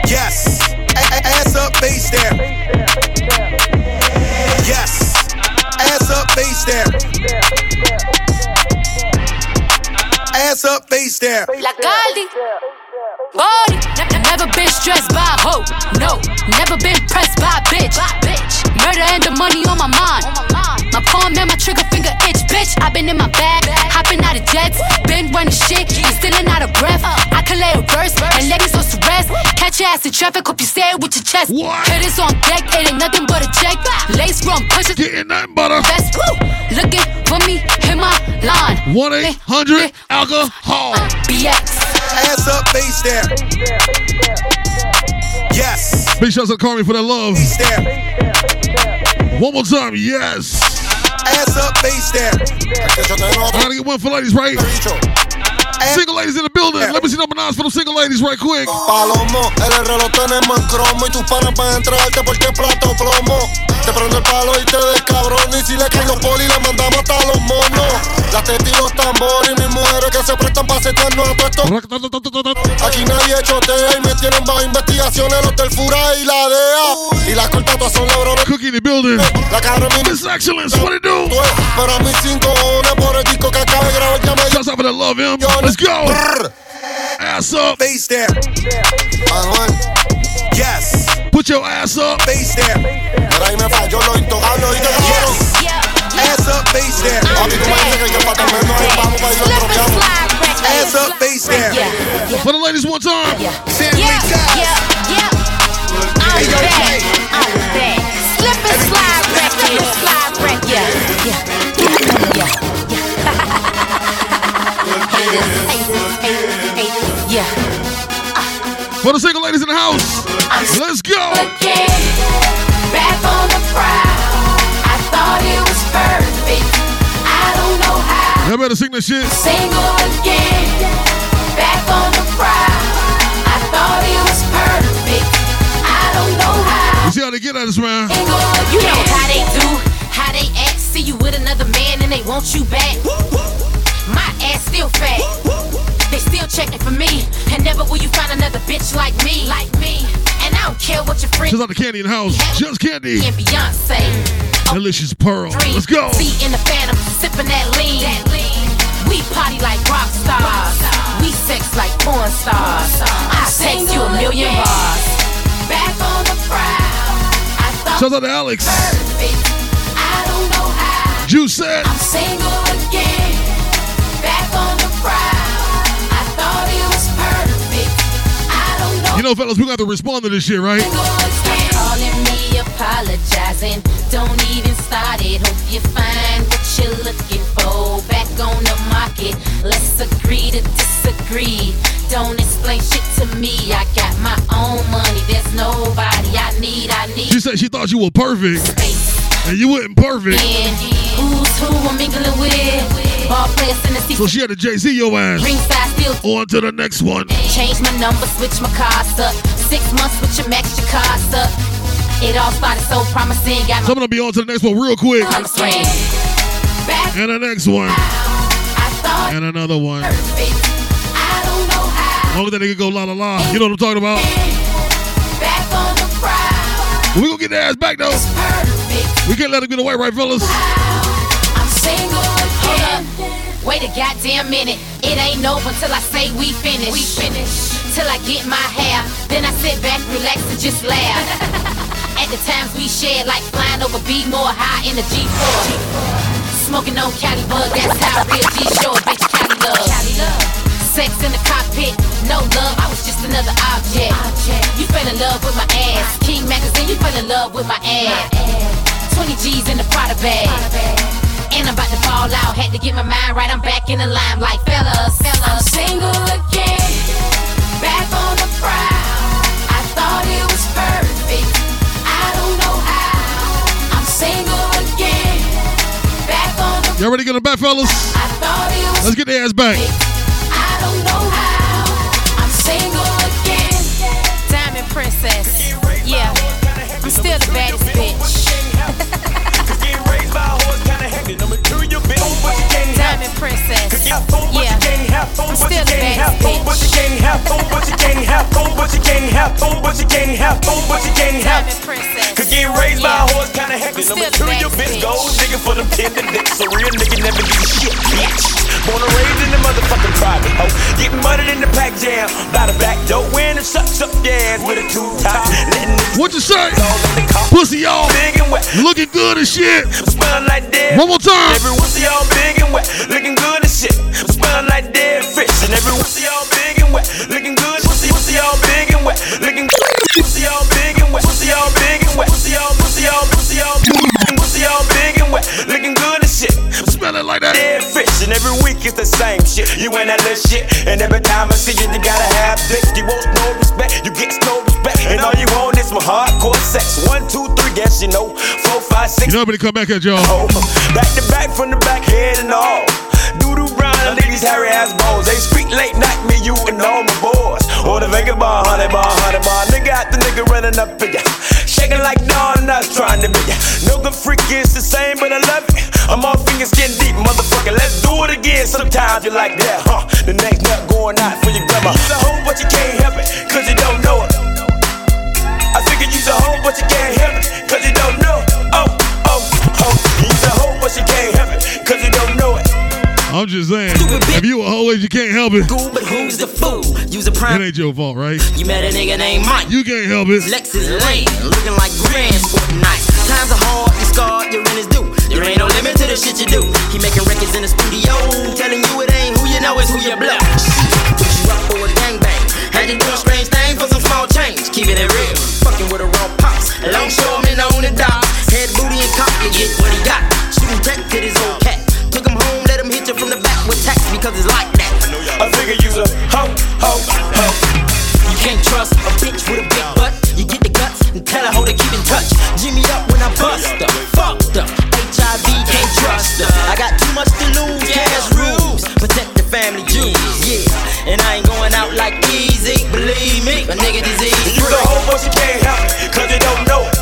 Yes. A- a- ass up, face down. Face down. Ass up, face down. La Caldi. Body. Ne- never been stressed by a hoe. No. Never been pressed by a bitch. Murder and the money on my mind. My palm and my trigger finger bitch. i been in my bag, hopping out of jets. Been running shit, I'm still out of breath. I can lay a verse and ladies on rest. Catch your ass in traffic, hope you say it with your chest. Hitters on deck, it ain't nothing but a check. Lace from pushes. Getting nothing but a best. Woo. Looking for me, hit my line. 1 800 alcohol. BX. Ass up, face down. Yes. Big shouts to Carmi for that love. Face down. One more time, yes. Ass up, face down. I gotta get one for ladies, right? Eh. Single ladies in the building. Eh. Let me see number nines for the single ladies right quick. Palomo, el reloj tenemos en cromo y tus panas van a entrarte porque plato plomo. Te prendo el palo y te des cabrón y si le caen los poli le mandamos hasta los monos. Las tetas y los tambores y mis mujeres que se prestan para setearnos a todo esto. Aquí nadie chotea y me tienen bajo investigaciones los del Fura y la DEA. Y las cortas todas son labrones. Cookie in the building. La cara mi Excellence, what it do? Pero a mis cinco cojones por el disco que acaba de grabar ya me out for that love, him. Let's go. Ass up. Face down. Yes. Put your ass up. Face down. Pero ahí me falló lo intocable, ¿oíste, cabrón? Ass up, face down. Papi, tú me dices que yo para también no hay vamos para ir a otro chamo. Ass up, face down. For the ladies one time. Family ties. I'm back. I'm back. For the single ladies in the house. Let's go. Again. Back on the prowl. I thought it was perfect. I don't know how. Y'all better sing that shit. Single again. Back on the prowl. I thought it was perfect. I don't know how. You see how they get at us, man? You know how they do, how they act. See you with another man and they want you back. My ass still fat. They still checking for me. And never will you find another bitch like me. Like me. And I don't care what your friends Shouts out to Candy in the house. Just Candy. and Beyonce. Mm. Delicious Pearl. Let's go. See in the phantom, sipping that lean. We party like rock stars. We sex like porn stars. I text you a million bars. Back on the prowl. I thought Shouts out to Alex. perfect. I don't know how. Juice said. I'm single again. Back on the prowl. You know, fellas, we got to respond to this shit, right? Calling me apologizing. Don't even start it. Hope you find what you're looking for. Back on the market. Let's agree to disagree. Don't explain shit to me. I got my own money. There's nobody I need. I need. She said she thought you were perfect. And you wasn't perfect. Who's who I'm mingling with? Ball players in the seats. So she had to Jay Z your ass. Ringside still On to the next one. Change my number, switch my cars up. Six months with your max, your cars up. It all started so promising. Got So I'm gonna be on to the next one real quick. my swing. Back And the next one. And another one. Long as that nigga go la la la. You know what I'm talking about? back on the prowl. We gonna get their ass back though. We can't let him get away, right, fellas? I'm single again. Wait a goddamn minute. It ain't over till I say we finish. We finish. Till I get my hair. Then I sit back, relax, and just laugh. At the times we shared, like flying over B more high in the G4. Smoking on Cali bug, that's how real G show bitch Cali love. Sex in the cockpit, no love, I was just another object. You fell in love with my ass. King magazine, you fell in love with my ass. 20 G's in the Prada bag. And I'm about to fall out. Had to get my mind right. I'm back in the limelight, fellas. fellas. I'm single again. Back on the prowl. I thought it was perfect. I don't know how. I'm single again. Back on the Y'all ready to get them back, fellas? I thought it was Let's get their ass back. I don't know how. I'm single again. Diamond princess. Yeah. I'm still the baddest bitch. Diamond princess. Yeah. I'm still the baddest bitch. Diamond princess. Cause get raised by a horse kinda hectic. I'm Number still two, your bitch gold digging for them tender dicks. A real nigga never give a shit, bitch. Born and raised in the motherfucking private hoe. Getting muddied in the pack jam. By the back door, wearing them sucks up ass with a two top. What you say? Pussy y'all. Big and wet. Looking good as shit. Smelling like dead. One more time. Every of y'all big and wet. Looking good as shit. Smelling like dead fish. And every of y'all big and wet. Looking good. Pussy, pussy y'all big and wet. Looking good. Pussy y'all big and wet. Pussy y'all big and wet. Pussy y'all, pussy y'all, pussy y'all, pussy y'all big and wet. Looking good as shit. Smelling like that. Dead fish. And every week it's the same shit. You ain't that little shit. And every time I see you, you gotta have dick. You want no respect. You get no respect. And all you want is my hardcore sex. One, two, three, guess you know. Four, five, six. You know, I'm come back at y'all. Oh, back to back from the back, head and all. Doodoo brown, these hairy ass balls. They speak late night, me, you, and all my boys. Or the Vega bar, honey bar, honey bar. Nigga the nigga running up in ya. Shaking like Dawn, nuts trying to be ya. No good freak is the same, but I love it. I'm all fingers getting deep, motherfucker. Let's do it again. Sometimes you like that, huh? The next nut going out for your grandma. Use a hoe, but you can't help it, cause you don't know it. I figured use a hoe, but you can't help it, cause you don't know. Oh, oh, oh. Use a hoe, but you can't I'm just saying. If you a hoe, you can't help it. But who's the fool? Use a It prime. ain't your fault, right? You met a nigga named Mike. You can't help it. Lexus lane, looking like grand sport night. Times are hard, you scarred, you're in his due. There ain't no limit to the shit you do. He making records in the studio, telling you it ain't who you know, it's who you blow. Push you up for a gangbang. Had you doing strange things for some small change. Keeping it real, fucking with a raw pops. Longshoreman on the dock. Head booty and cock, you get what he got. Shooting tech to his old because it's like that. I figure you's a hoe, hoe, hoe. You can't trust a bitch with a big butt. You get the guts and tell her how to keep in touch. Jimmy up when I bust her. Fucked up. HIV can't trust her. I got too much to lose. Cash rules. Protect the family jewels. Yeah. And I ain't going out like easy. Believe me, a nigga disease. You's a hoe, but you can't help it, cause you don't know it.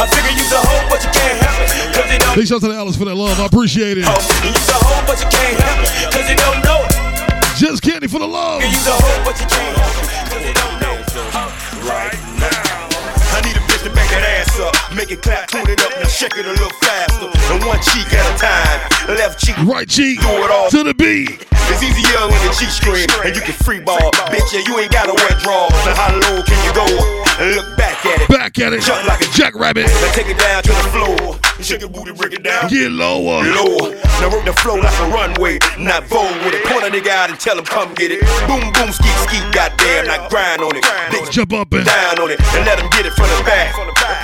I figure you's a hoe, but you can't help it, cause Big shout out to Alice for that love. I appreciate it. You's a hoe, but you can't help it, cause you don't know it. Just Candy for the love. Make it clap, tune it up, now shake it a little faster. And one cheek at a time. Left cheek, right cheek, do it all to the beat. It's easier when the cheek scream, and you can free ball. Bitch, yeah, you ain't gotta wear draws. Now how low can you go? And look back at it. Back at it. Jump like a jackrabbit. Now take it down to the floor. Shake your booty, break it down. Get lower. Lower. Now work the flow like a runway, not vogue with it. Point a nigga out and tell him come get it. Boom, boom, skeet, skeet, goddamn, now grind on it. Bitch, Jump up and down on it, and let him get it from the back.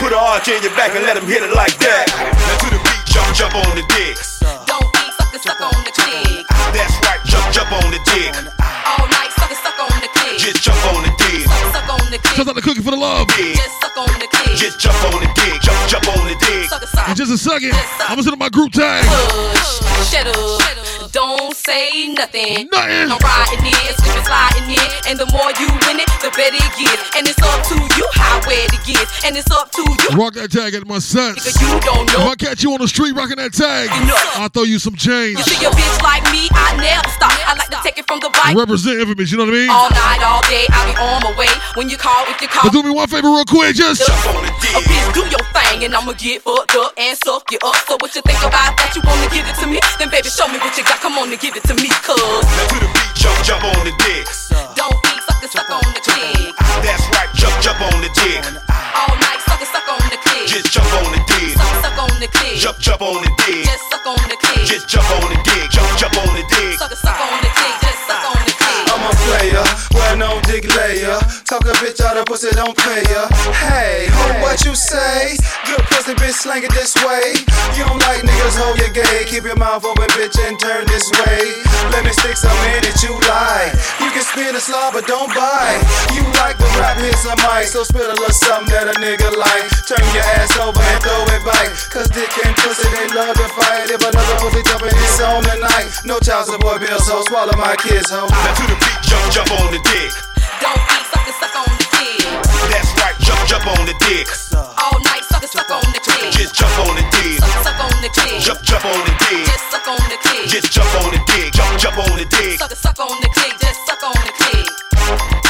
Put an arch in your back and let him hit it like that. Now to the beat, jump, jump on the dick. Don't be sucker, suck on the click. That's right, jump, jump on the dick. All night, sucker, suck on the click. Just jump on the dick. Suck on the click. Shout out to Cookie for the love. Just suck on the click. Just jump on the dick, jump, jump on the dick. Sucker, suck. In just a second, I'm gonna send my group tag. Push, shut up, don't say nothing. Nothing. I'm riding it, slipping, sliding it, and the more you win it, the better it gets. And it's up to you how wet it gets, and it's up to you. Rock that tag at my sets. Nigga, you don't If. I catch you on the street rocking that tag, I'll throw you some change. You see a bitch like me, I never stop. I like to take it from the bike. Represent infamous, you know what I mean? All night, all day, I be on my way. When you call, if you call. But do me one favor real quick, just A bitch, do your thing, and I'ma get fucked up and suck you up. So what you think about that? You wanna give it to me? Then baby, show me what you got. Come on and give it to me, cuz. Now to the beat, jump, jump on the dick. Don't be sucker, suck on the click. That's right, jump, jump on the dick. All night, sucker, suck on the click. Just jump on the dick. Suck, suck on the click. Jump, jump on the dick. Just suck on the click. Just jump on the dick. Jump, jump on the dick. Sucker, suck on the click. Just suck on the click. I'm a player, well known dick layer. Talk a bitch out of pussy, don't pay ya. Hey, hold what you say. Good pussy, bitch, slang it this way. You don't like niggas, hold your gay. Keep your mouth open, bitch, and turn this way. Let me stick some in that you like. You can spin a slaw, but don't bite. You like the rap, hit some mic. So spit a little something that a nigga like. Turn your ass over and throw it back. Cause dick and pussy, they love to fight. If another pussy jumping, it's on the night. No child support bill, so swallow my kids, ho. Now to the beat, jump, jump on the dick. Don't be sucker, suck on the click. That's right, jump, jump on the dick. All night, sucker, suck on the click. Just jump on the dick. Suck, suck on the click. Jump, jump on the dick. Just suck on the click. Just jump on the dick. Jump, jump on the dick. Sucker, suck on the click. Just suck on the click.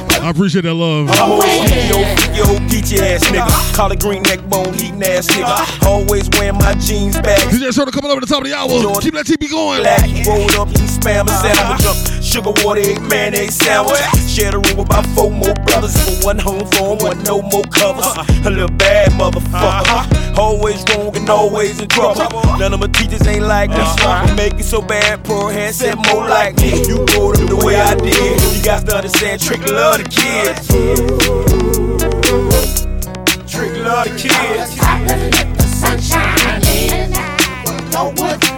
I appreciate that love. I'm always yo, yo, geeky ass nigga. Collar green neck bone, eating ass nigga. Always wearing my jeans back. DJ Soda coming over the top of the hour. Keep that TB going. Black, rolled up, he spam a sandwich up. Sugar water, egg, mayonnaise sandwich. Share the room with about four more brothers. For one home for one, no more covers. Uh-huh. A little bad motherfucker. Uh-huh. Always wrong and always in trouble. None of my teachers ain't like this. Uh-huh. Make it so bad, poor hand said more like me. You growed up the way I did. You got to understand, trick love the kids. Trick love the kids. Sunshine, no wood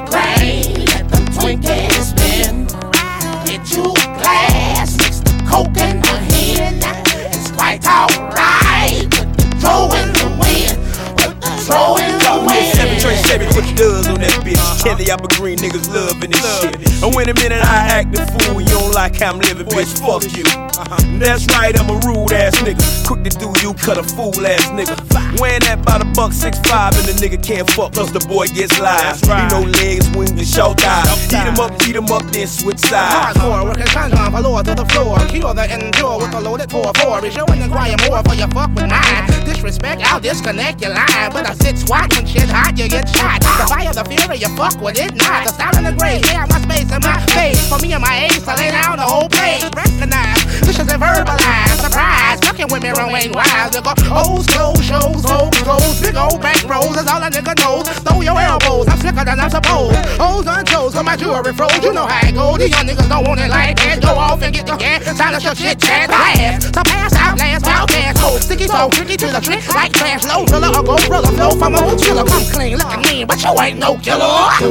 Does on that Kelly Apple Green niggas loving this shit. And when a minute I act the fool, you don't like how I'm living, bitch. Fuck you. Uh-huh. That's right, I'm a rude ass nigga. Quick to do you, cut a fool ass nigga. Wearing that by the buck six five, and the nigga can't fuck, plus the boy gets live. He no legs, wings, and short thighs. Eat him up, eat him up, then switch sides. Hardcore, working shotgun for lower to the floor. Cure the endure with a loaded 4-4. Is you and inquire more for your fuck with mine? Disrespect, I'll disconnect your line. But I sit swat when shit hot, you get shot. The fire, the fury, you fuck with it not. The style in the grave, yeah, my space and my face. For me and my ace, I lay down the whole place. Recognize, this is a verbalized surprise. Fucking with me, Wayne Wild. You go, O's close, shows, hoes, goes, big old back rolls. That's all a nigga knows. Throw your elbows, I'm slicker than I'm supposed. Hoes on toes, got my jewelry froze. You know how it goes. These young niggas don't want it like that. Go off and get your gas. Silence your shit, chat, blast. So pass out, last, outcast, ho. Sticky toe, tricky to the trick. Like trash, low, thriller, or go thriller. Flow from a killer. Come clean, looking mean, but you ain't no killer.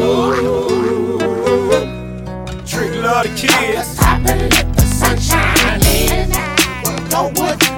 Trick love the kids. Let the sunshine wood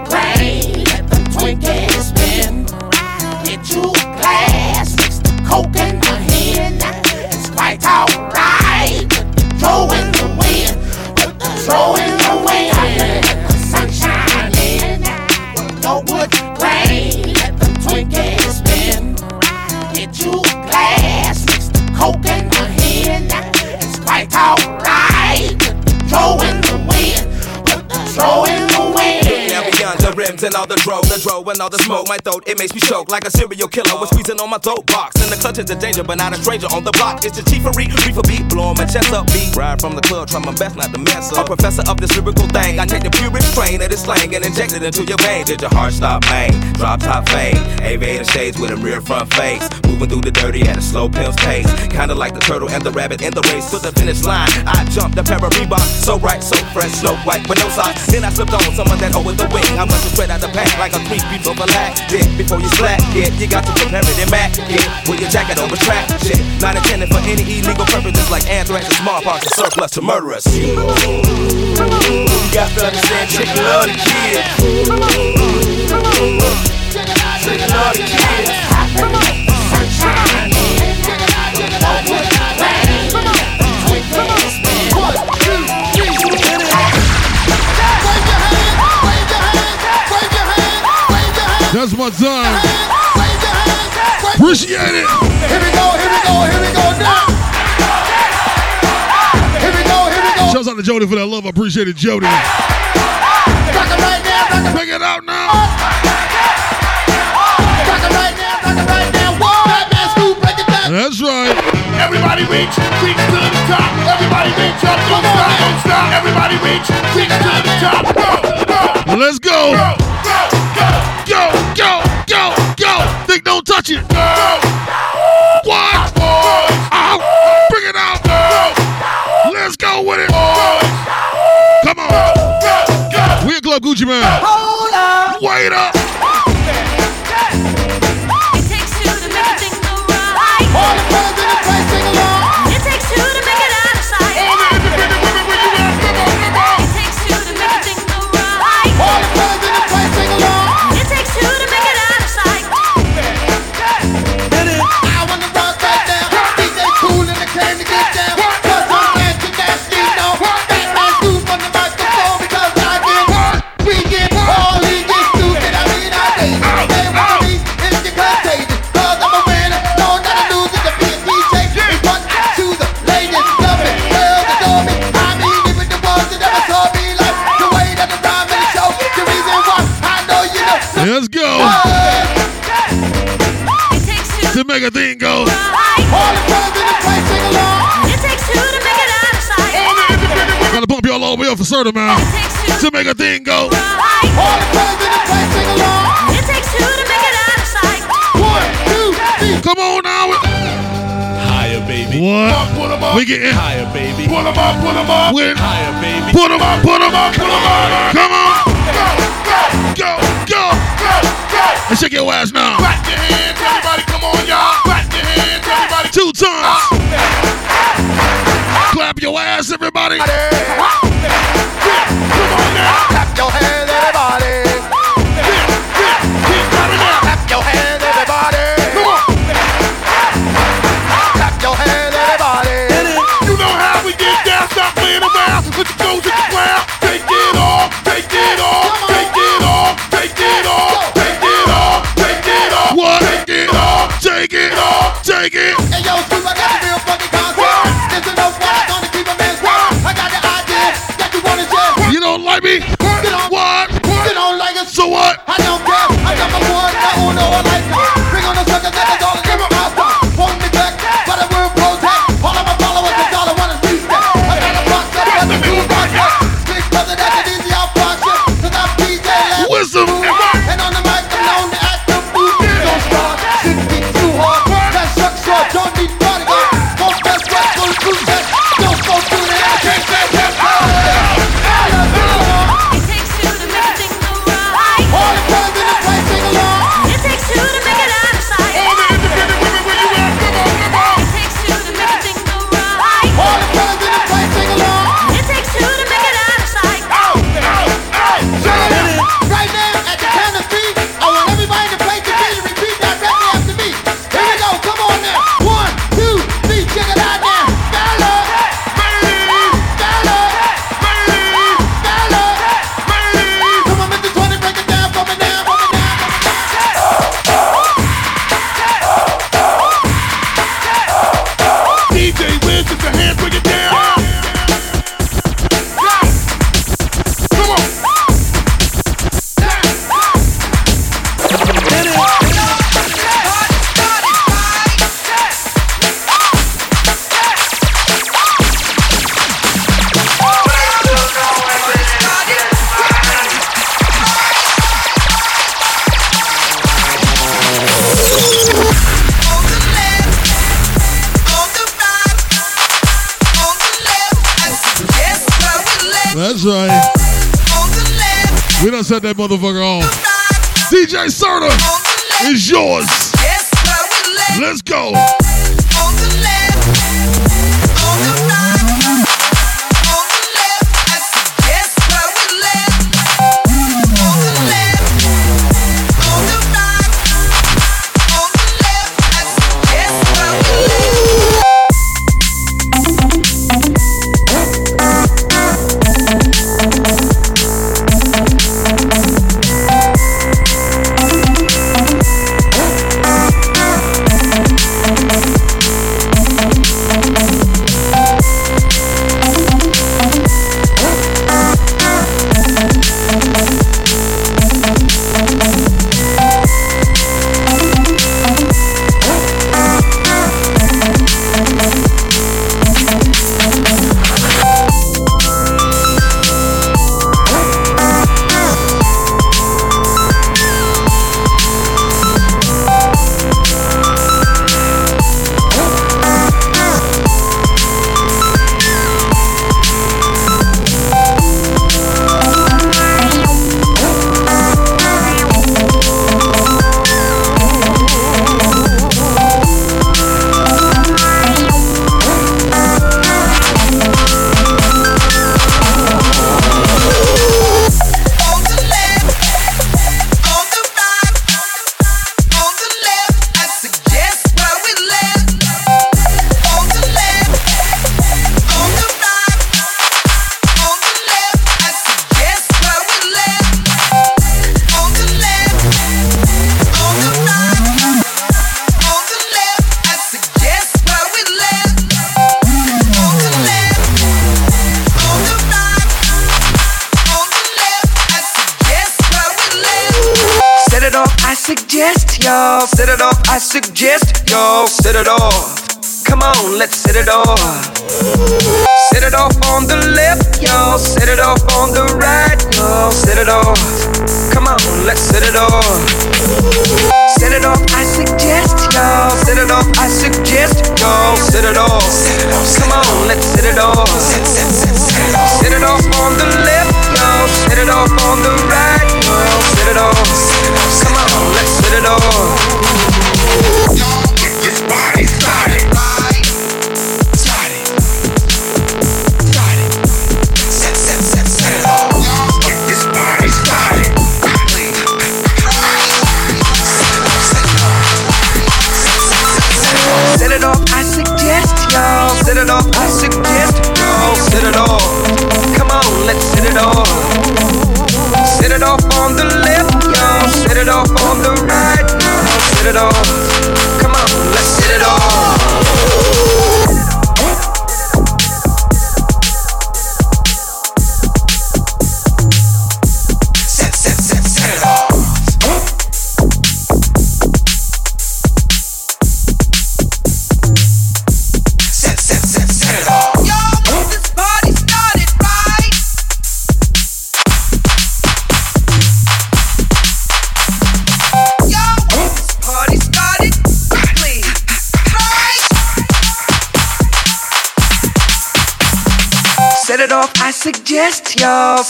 all the dro, the and all the smoke. My throat, it makes me choke like a serial killer. Was squeezing on my throat box. In the clutches of danger, but not a stranger on the block. It's the chief chiefery, reefer beat, blowing my chest up beat. Ride from the club, try my best not to mess up. A professor of this lyrical thing. I take the purest strain of this slang and inject it into your veins. Did your heart stop, man? Drop top fade. Aviator shades with a rear front face. Moving through the dirty at a slow pimps pace. Kinda like the turtle and the rabbit in the race to the finish line. I jumped a pair of so right, so fresh, snow white, but no socks. Then I slipped on some of that over the wing. I must have spread out the pack like a piece of a before you slack, yeah, you got to prepare it in back. Yeah, with your jacket over track. Shit, not intended for any illegal purposes like anthrax and smallpox and surplus to murder us. You got to understand, chicken love the kids. Chicken love the kids. That's my time. Appreciate it. Here we go, here we go, here we go now. Here we go, here we go. Shouts out to Jody for that love. I appreciate it, Jody. Rock it right now, rock it. Bring it out now. Rock it right now, rock it right now. Whoa. Batman Scoop, break it down. That's right. Everybody reach, reach to the top. Everybody reach up, don't stop, don't stop. Everybody reach, reach to the top. Go, go, Let's go, go, don't touch it. go. What? Boys, Bring it out. go, Let's go with it. Come on. go, go. We at Club Gucci Man. Hold up. Wait up. Y'all all the way up for certain, man. It To make a thing go. All the fellas in the place sing along. It takes two to make it out of sight. One, two, three. Come on now. Higher, baby. What? put 'em up, We getting Higher, baby. put 'em up, put 'em up. with. Higher, baby. Put 'em up, put 'em up. Put 'em up. Come on. Go, go, Go, go. go, go. And shake your ass now. Clap your hands, everybody, come on, y'all. Clap your hands, everybody. Two times. Clap your ass, everybody. Oh.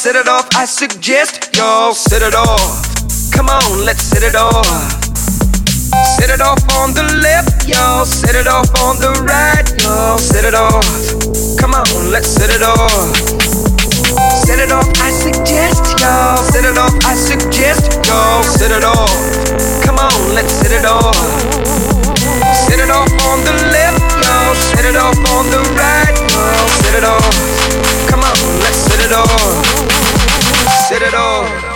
set it off. I suggest y'all set it off. Come on, let's set it off. Set it off on the left, y'all. Set it off on the right, y'all. Set it off. Come on, let's set it off. Set it off, I suggest y'all. Set it off, I suggest y'all. Set it off. Come on, let's set it off. Set it off on the left, y'all. Set it off on the right, y'all. Set it off it all. Said it all.